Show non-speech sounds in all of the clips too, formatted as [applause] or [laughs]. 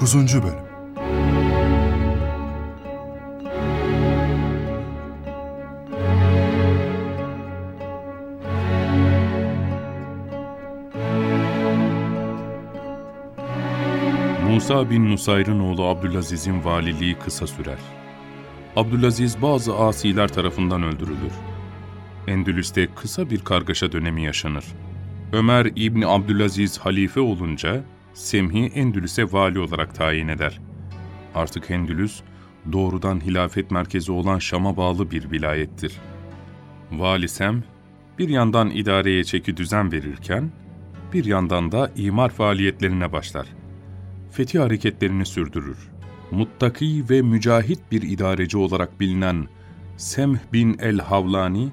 9. Bölüm Musa bin Nusayr'ın oğlu Abdülaziz'in valiliği kısa sürer. Abdülaziz bazı asiler tarafından öldürülür. Endülüs'te kısa bir kargaşa dönemi yaşanır. Ömer İbni Abdülaziz halife olunca Semhi Endülüs'e vali olarak tayin eder. Artık Endülüs, doğrudan hilafet merkezi olan Şam'a bağlı bir vilayettir. Vali Sem, bir yandan idareye çeki düzen verirken, bir yandan da imar faaliyetlerine başlar. Fethi hareketlerini sürdürür. Muttaki ve mücahit bir idareci olarak bilinen Semh bin el-Havlani,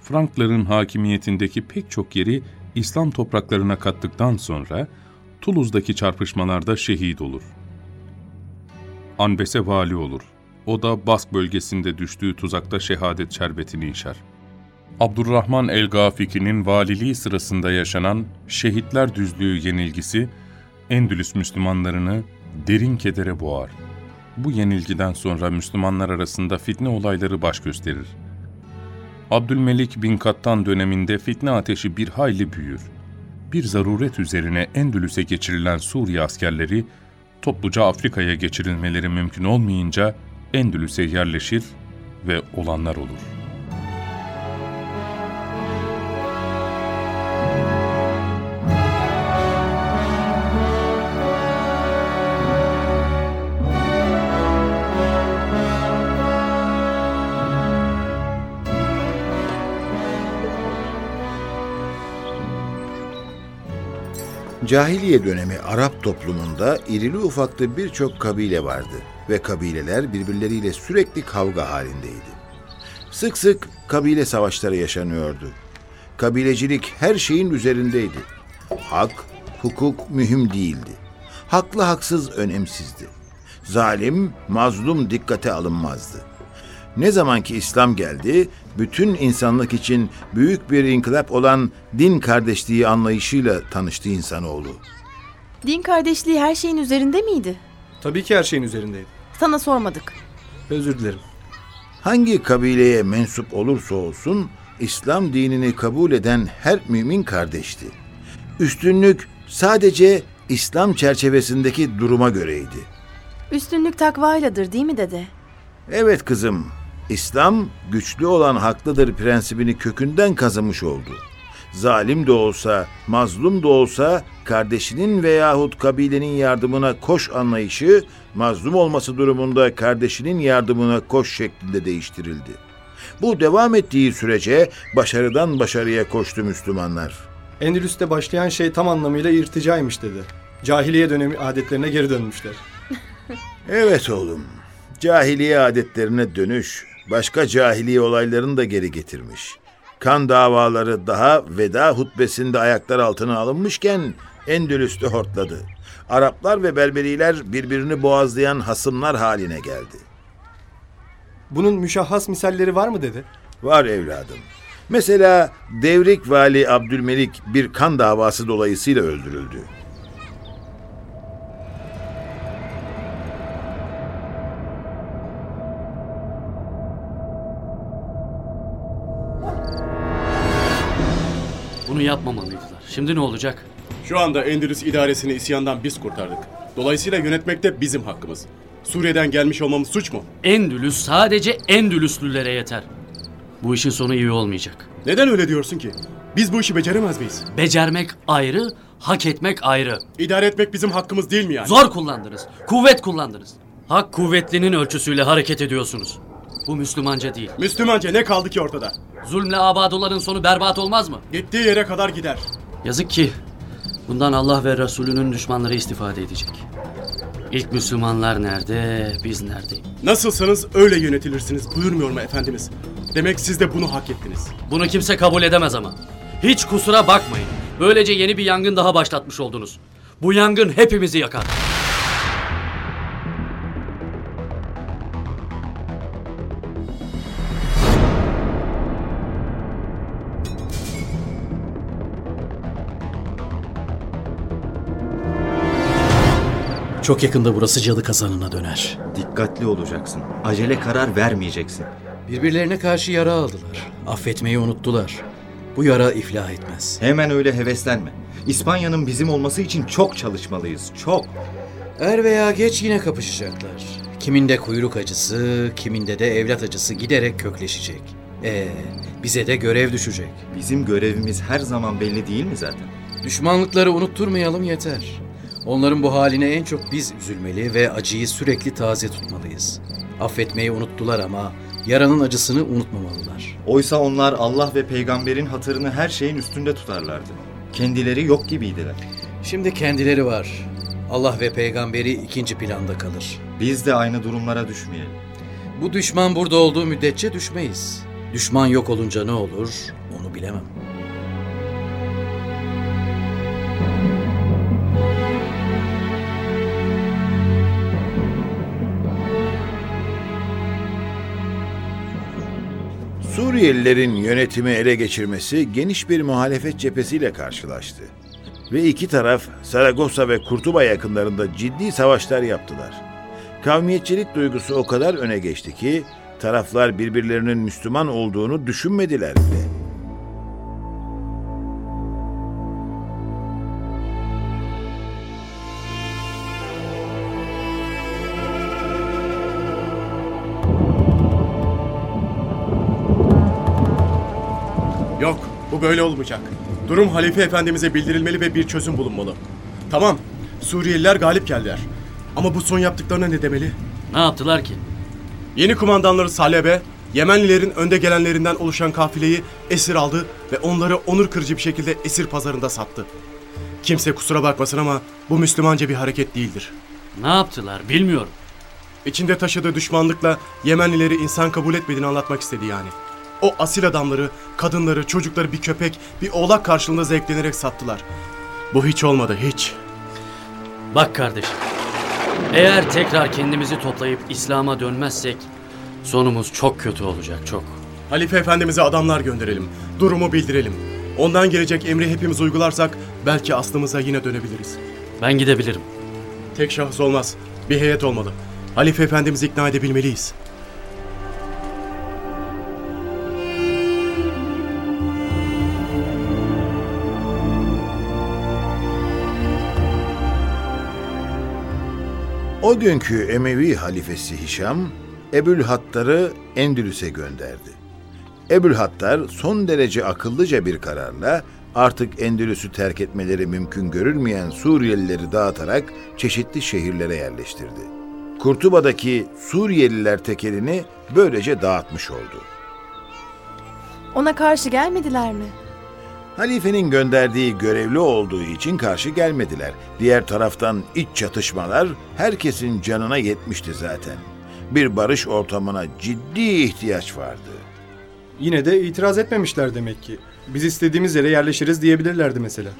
Frankların hakimiyetindeki pek çok yeri İslam topraklarına kattıktan sonra Toulouse'daki çarpışmalarda şehit olur. Anbes'e vali olur. O da Bask bölgesinde düştüğü tuzakta şehadet şerbetini içer. Abdurrahman el-Gafiki'nin valiliği sırasında yaşanan şehitler düzlüğü yenilgisi, Endülüs Müslümanlarını derin kedere boğar. Bu yenilgiden sonra Müslümanlar arasında fitne olayları baş gösterir. Abdülmelik bin Kattan döneminde fitne ateşi bir hayli büyür. Bir zaruret üzerine Endülüs'e geçirilen Suriye askerleri, topluca Afrika'ya geçirilmeleri mümkün olmayınca Endülüs'e yerleşir ve olanlar olur.'' Cahiliye dönemi Arap toplumunda irili ufaklı birçok kabile vardı ve kabileler birbirleriyle sürekli kavga halindeydi. Sık sık kabile savaşları yaşanıyordu. Kabilecilik her şeyin üzerindeydi. Hak, hukuk mühim değildi. Haklı haksız önemsizdi. Zalim, mazlum dikkate alınmazdı. Ne zaman ki İslam geldi, bütün insanlık için büyük bir inkılap olan din kardeşliği anlayışıyla tanıştı insanoğlu. Din kardeşliği her şeyin üzerinde miydi? Tabii ki her şeyin üzerindeydi. Sana sormadık. Özür dilerim. Hangi kabileye mensup olursa olsun İslam dinini kabul eden her mümin kardeşti. Üstünlük sadece İslam çerçevesindeki duruma göreydi. Üstünlük takvayladır değil mi dede? Evet kızım, İslam güçlü olan haklıdır prensibini kökünden kazımış oldu. Zalim de olsa, mazlum da olsa kardeşinin veyahut kabilenin yardımına koş anlayışı, mazlum olması durumunda kardeşinin yardımına koş şeklinde değiştirildi. Bu devam ettiği sürece başarıdan başarıya koştu Müslümanlar. Endülüs'te başlayan şey tam anlamıyla irticaymış dedi. Cahiliye dönemi adetlerine geri dönmüşler. Evet oğlum, cahiliye adetlerine dönüş başka cahiliye olaylarını da geri getirmiş. Kan davaları daha veda hutbesinde ayaklar altına alınmışken Endülüs'te hortladı. Araplar ve Berberiler birbirini boğazlayan hasımlar haline geldi. Bunun müşahhas misalleri var mı dedi? Var evladım. Mesela Devrik Vali Abdülmelik bir kan davası dolayısıyla öldürüldü. Bunu yapmamalıydılar. Şimdi ne olacak? Şu anda Endülüs idaresini isyandan biz kurtardık. Dolayısıyla yönetmekte bizim hakkımız. Suriye'den gelmiş olmamız suç mu? Endülüs sadece Endülüslülere yeter. Bu işin sonu iyi olmayacak. Neden öyle diyorsun ki? Biz bu işi beceremez miyiz? Becermek ayrı, hak etmek ayrı. İdare etmek bizim hakkımız değil mi yani? Zor kullandınız, kuvvet kullandınız. Hak kuvvetlinin ölçüsüyle hareket ediyorsunuz. Bu Müslümanca değil. Müslümanca ne kaldı ki ortada? Zulmle abadoların sonu berbat olmaz mı? Gittiği yere kadar gider. Yazık ki bundan Allah ve Resulünün düşmanları istifade edecek. İlk Müslümanlar nerede, biz neredeyim? Nasılsanız öyle yönetilirsiniz buyurmuyor mu Efendimiz? Demek siz de bunu hak ettiniz. Bunu kimse kabul edemez ama. Hiç kusura bakmayın. Böylece yeni bir yangın daha başlatmış oldunuz. Bu yangın hepimizi yakar. Çok yakında burası cadı kazanına döner. Dikkatli olacaksın. Acele karar vermeyeceksin. Birbirlerine karşı yara aldılar. Affetmeyi unuttular. Bu yara iflah etmez. Hemen öyle heveslenme. İspanya'nın bizim olması için çok çalışmalıyız. Çok. Er veya geç yine kapışacaklar. Kiminde kuyruk acısı, kiminde de evlat acısı giderek kökleşecek. Ee, bize de görev düşecek. Bizim görevimiz her zaman belli değil mi zaten? Düşmanlıkları unutturmayalım yeter. Onların bu haline en çok biz üzülmeli ve acıyı sürekli taze tutmalıyız. Affetmeyi unuttular ama yaranın acısını unutmamalılar. Oysa onlar Allah ve peygamberin hatırını her şeyin üstünde tutarlardı. Kendileri yok gibiydiler. Şimdi kendileri var. Allah ve peygamberi ikinci planda kalır. Biz de aynı durumlara düşmeyelim. Bu düşman burada olduğu müddetçe düşmeyiz. Düşman yok olunca ne olur onu bilemem. Suriyelilerin yönetimi ele geçirmesi geniş bir muhalefet cephesiyle karşılaştı. Ve iki taraf Saragossa ve Kurtuba yakınlarında ciddi savaşlar yaptılar. Kavmiyetçilik duygusu o kadar öne geçti ki taraflar birbirlerinin Müslüman olduğunu düşünmediler bile. Yok, bu böyle olmayacak. Durum Halife Efendimiz'e bildirilmeli ve bir çözüm bulunmalı. Tamam, Suriyeliler galip geldiler. Ama bu son yaptıklarına ne demeli? Ne yaptılar ki? Yeni kumandanları Salebe, Yemenlilerin önde gelenlerinden oluşan kafileyi esir aldı ve onları onur kırıcı bir şekilde esir pazarında sattı. Kimse kusura bakmasın ama bu Müslümanca bir hareket değildir. Ne yaptılar bilmiyorum. İçinde taşıdığı düşmanlıkla Yemenlileri insan kabul etmediğini anlatmak istedi yani. O asil adamları, kadınları, çocukları bir köpek, bir oğlak karşılığında zevklenerek sattılar. Bu hiç olmadı, hiç. Bak kardeşim. Eğer tekrar kendimizi toplayıp İslam'a dönmezsek sonumuz çok kötü olacak çok. Halife Efendimiz'e adamlar gönderelim. Durumu bildirelim. Ondan gelecek emri hepimiz uygularsak belki aslımıza yine dönebiliriz. Ben gidebilirim. Tek şahıs olmaz. Bir heyet olmalı. Halife Efendimiz'i ikna edebilmeliyiz. O günkü Emevi halifesi Hişam, Ebülhattar'ı Endülüs'e gönderdi. Ebülhattar son derece akıllıca bir kararla artık Endülüs'ü terk etmeleri mümkün görülmeyen Suriyelileri dağıtarak çeşitli şehirlere yerleştirdi. Kurtuba'daki Suriyeliler tekelini böylece dağıtmış oldu. Ona karşı gelmediler mi? Halifenin gönderdiği görevli olduğu için karşı gelmediler. Diğer taraftan iç çatışmalar herkesin canına yetmişti zaten. Bir barış ortamına ciddi ihtiyaç vardı. Yine de itiraz etmemişler demek ki. Biz istediğimiz yere yerleşiriz diyebilirlerdi mesela.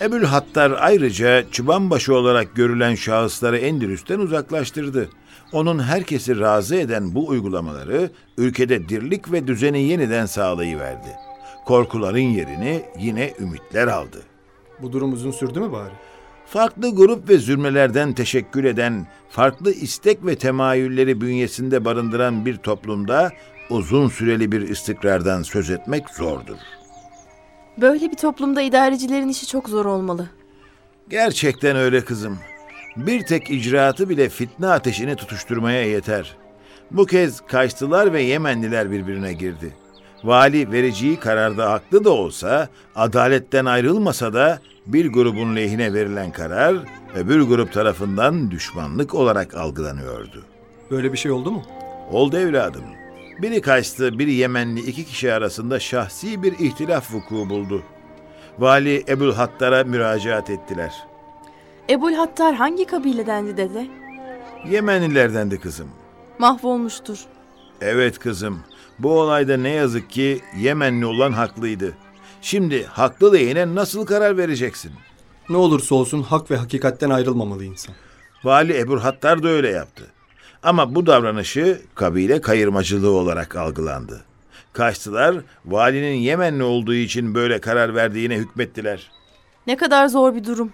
Ebülhattar ayrıca çıbanbaşı olarak görülen şahısları Endülüs'ten uzaklaştırdı. Onun herkesi razı eden bu uygulamaları ülkede dirlik ve düzeni yeniden sağlayıverdi. Korkuların yerini yine ümitler aldı. Bu durum uzun sürdü mü bari? Farklı grup ve zümrelerden teşekkül eden, farklı istek ve temayülleri bünyesinde barındıran bir toplumda uzun süreli bir istikrardan söz etmek zordur. Böyle bir toplumda idarecilerin işi çok zor olmalı. Gerçekten öyle kızım. Bir tek icraatı bile fitne ateşini tutuşturmaya yeter. Bu kez Kaçtılar ve Yemenliler birbirine girdi. Vali vereceği kararda haklı da olsa, adaletten ayrılmasa da bir grubun lehine verilen karar, öbür grup tarafından düşmanlık olarak algılanıyordu. Böyle bir şey oldu mu? Oldu evladım. Biri kaçtı, biri Yemenli iki kişi arasında şahsi bir ihtilaf vuku buldu. Vali Ebulhattar'a müracaat ettiler. Ebulhattar hangi kabiledendi dede? Yemenlilerdendi kızım. Mahvolmuştur. Evet kızım. Bu olayda ne yazık ki Yemenli olan haklıydı. Şimdi haklı lehine nasıl karar vereceksin? Ne olursa olsun hak ve hakikatten ayrılmamalı insan. Vali Eburhattar da öyle yaptı. Ama bu davranışı kabile kayırmacılığı olarak algılandı. Kaçtılar, valinin Yemenli olduğu için böyle karar verdiğine hükmettiler. Ne kadar zor bir durum.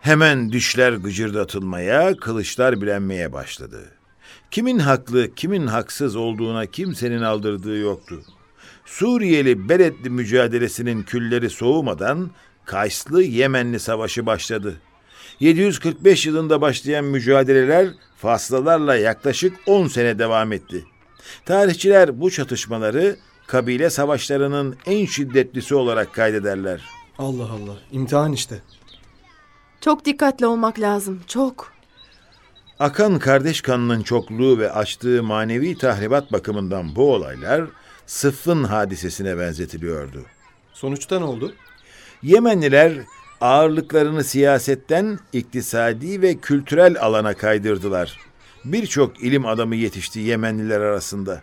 Hemen düşler gıcırdatılmaya, kılıçlar bilenmeye başladı. Kimin haklı, kimin haksız olduğuna kimsenin aldırdığı yoktu. Suriyeli Beledli mücadelesinin külleri soğumadan Kayslı Yemenli Savaşı başladı. 745 yılında başlayan mücadeleler faslalarla yaklaşık 10 sene devam etti. Tarihçiler bu çatışmaları kabile savaşlarının en şiddetlisi olarak kaydederler. Allah Allah. İmtihan işte. Çok dikkatli olmak lazım. Çok. Akan kardeş kanının çokluğu ve açtığı manevi tahribat bakımından bu olaylar Sıffın hadisesine benzetiliyordu. Sonuçta ne oldu? Yemenliler ağırlıklarını siyasetten iktisadi ve kültürel alana kaydırdılar. Birçok ilim adamı yetişti Yemenliler arasında.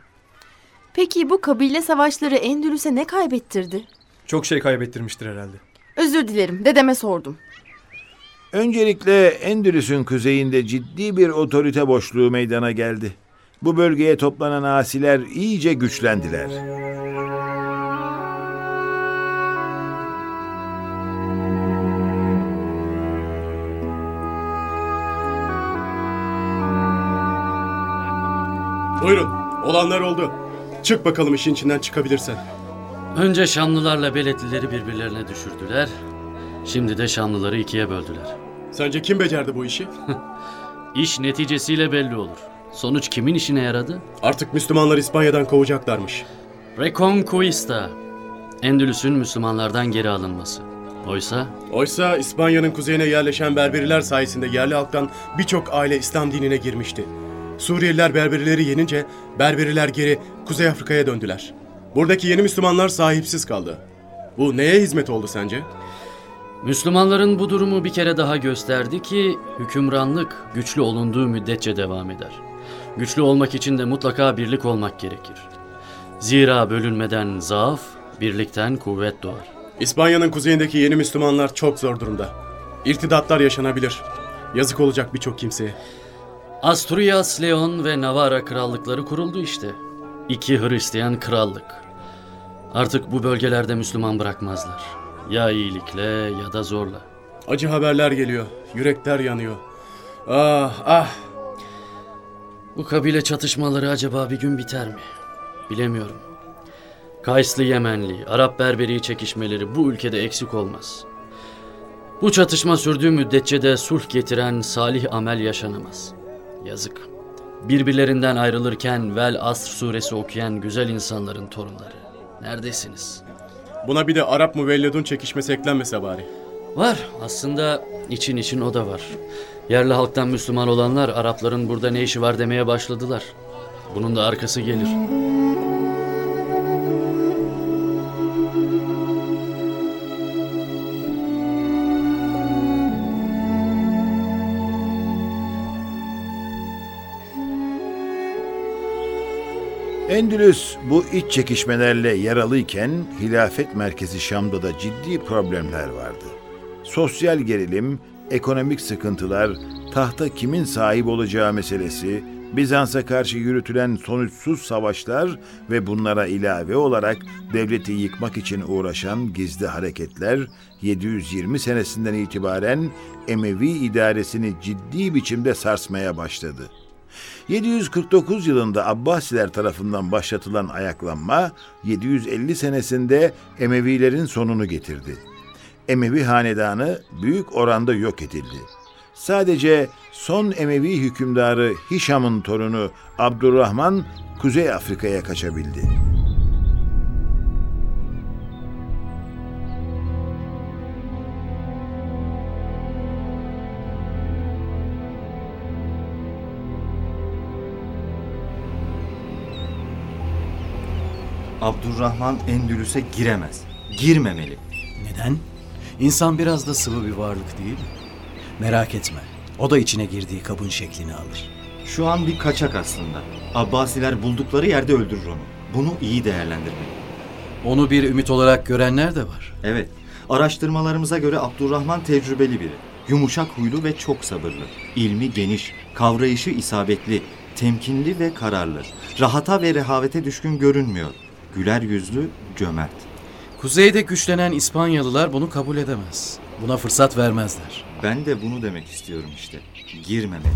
Peki bu kabile savaşları Endülüs'e ne kaybettirdi? Çok şey kaybettirmiştir herhalde. Özür dilerim. Dedeme sordum. Öncelikle Endülüs'ün kuzeyinde ciddi bir otorite boşluğu meydana geldi. Bu bölgeye toplanan asiler iyice güçlendiler. Buyurun. Olanlar oldu. Çık bakalım işin içinden çıkabilirsen. Önce Şamlılarla Beletlileri birbirlerine düşürdüler. Şimdi de Şamlıları ikiye böldüler. Sence kim becerdi bu işi? [laughs] İş neticesiyle belli olur. Sonuç kimin işine yaradı? Artık Müslümanlar İspanya'dan kovacaklarmış. Reconquista. Endülüs'ün Müslümanlardan geri alınması. Oysa Oysa İspanya'nın kuzeyine yerleşen Berberiler sayesinde yerli halktan birçok aile İslam dinine girmişti. Suriyeliler Berberileri yenince Berberiler geri Kuzey Afrika'ya döndüler. Buradaki yeni Müslümanlar sahipsiz kaldı. Bu neye hizmet oldu sence? Müslümanların bu durumu bir kere daha gösterdi ki hükümranlık güçlü olunduğu müddetçe devam eder. Güçlü olmak için de mutlaka birlik olmak gerekir. Zira bölünmeden zaaf, birlikten kuvvet doğar. İspanya'nın kuzeyindeki yeni Müslümanlar çok zor durumda. İrtidatlar yaşanabilir. Yazık olacak birçok kimseye. Asturias, Leon ve Navarra krallıkları kuruldu işte. İki Hristiyan krallık. Artık bu bölgelerde Müslüman bırakmazlar. Ya iyilikle ya da zorla. Acı haberler geliyor. Yürekler yanıyor. Ah ah. Bu kabile çatışmaları acaba bir gün biter mi? Bilemiyorum. Kayslı Yemenli, Arap Berberi çekişmeleri bu ülkede eksik olmaz. Bu çatışma sürdüğü müddetçe de sulh getiren salih amel yaşanamaz. Yazık. Birbirlerinden ayrılırken Vel Asr suresi okuyan güzel insanların torunları. Neredesiniz? Buna bir de Arap müvelledun çekişmesi eklenmese bari. Var. Aslında için için o da var. Yerli halktan Müslüman olanlar Arapların burada ne işi var demeye başladılar. Bunun da arkası gelir. Endülüs bu iç çekişmelerle yaralıyken hilafet merkezi Şam'da da ciddi problemler vardı. Sosyal gerilim, ekonomik sıkıntılar, tahta kimin sahip olacağı meselesi, Bizans'a karşı yürütülen sonuçsuz savaşlar ve bunlara ilave olarak devleti yıkmak için uğraşan gizli hareketler 720 senesinden itibaren Emevi idaresini ciddi biçimde sarsmaya başladı. 749 yılında Abbasiler tarafından başlatılan ayaklanma 750 senesinde Emevilerin sonunu getirdi. Emevi hanedanı büyük oranda yok edildi. Sadece son Emevi hükümdarı Hişam'ın torunu Abdurrahman Kuzey Afrika'ya kaçabildi. Abdurrahman Endülüs'e giremez. Girmemeli. Neden? İnsan biraz da sıvı bir varlık değil mi? Merak etme. O da içine girdiği kabın şeklini alır. Şu an bir kaçak aslında. Abbasiler buldukları yerde öldürür onu. Bunu iyi değerlendirmeli. Onu bir ümit olarak görenler de var. Evet, araştırmalarımıza göre Abdurrahman tecrübeli biri. Yumuşak huylu ve çok sabırlı. İlmi geniş, kavrayışı isabetli, temkinli ve kararlı. Rahata ve rehavete düşkün görünmüyor. Güler yüzlü, cömert. Kuzeyde güçlenen İspanyalılar bunu kabul edemez. Buna fırsat vermezler. Ben de bunu demek istiyorum işte. Girmemeli.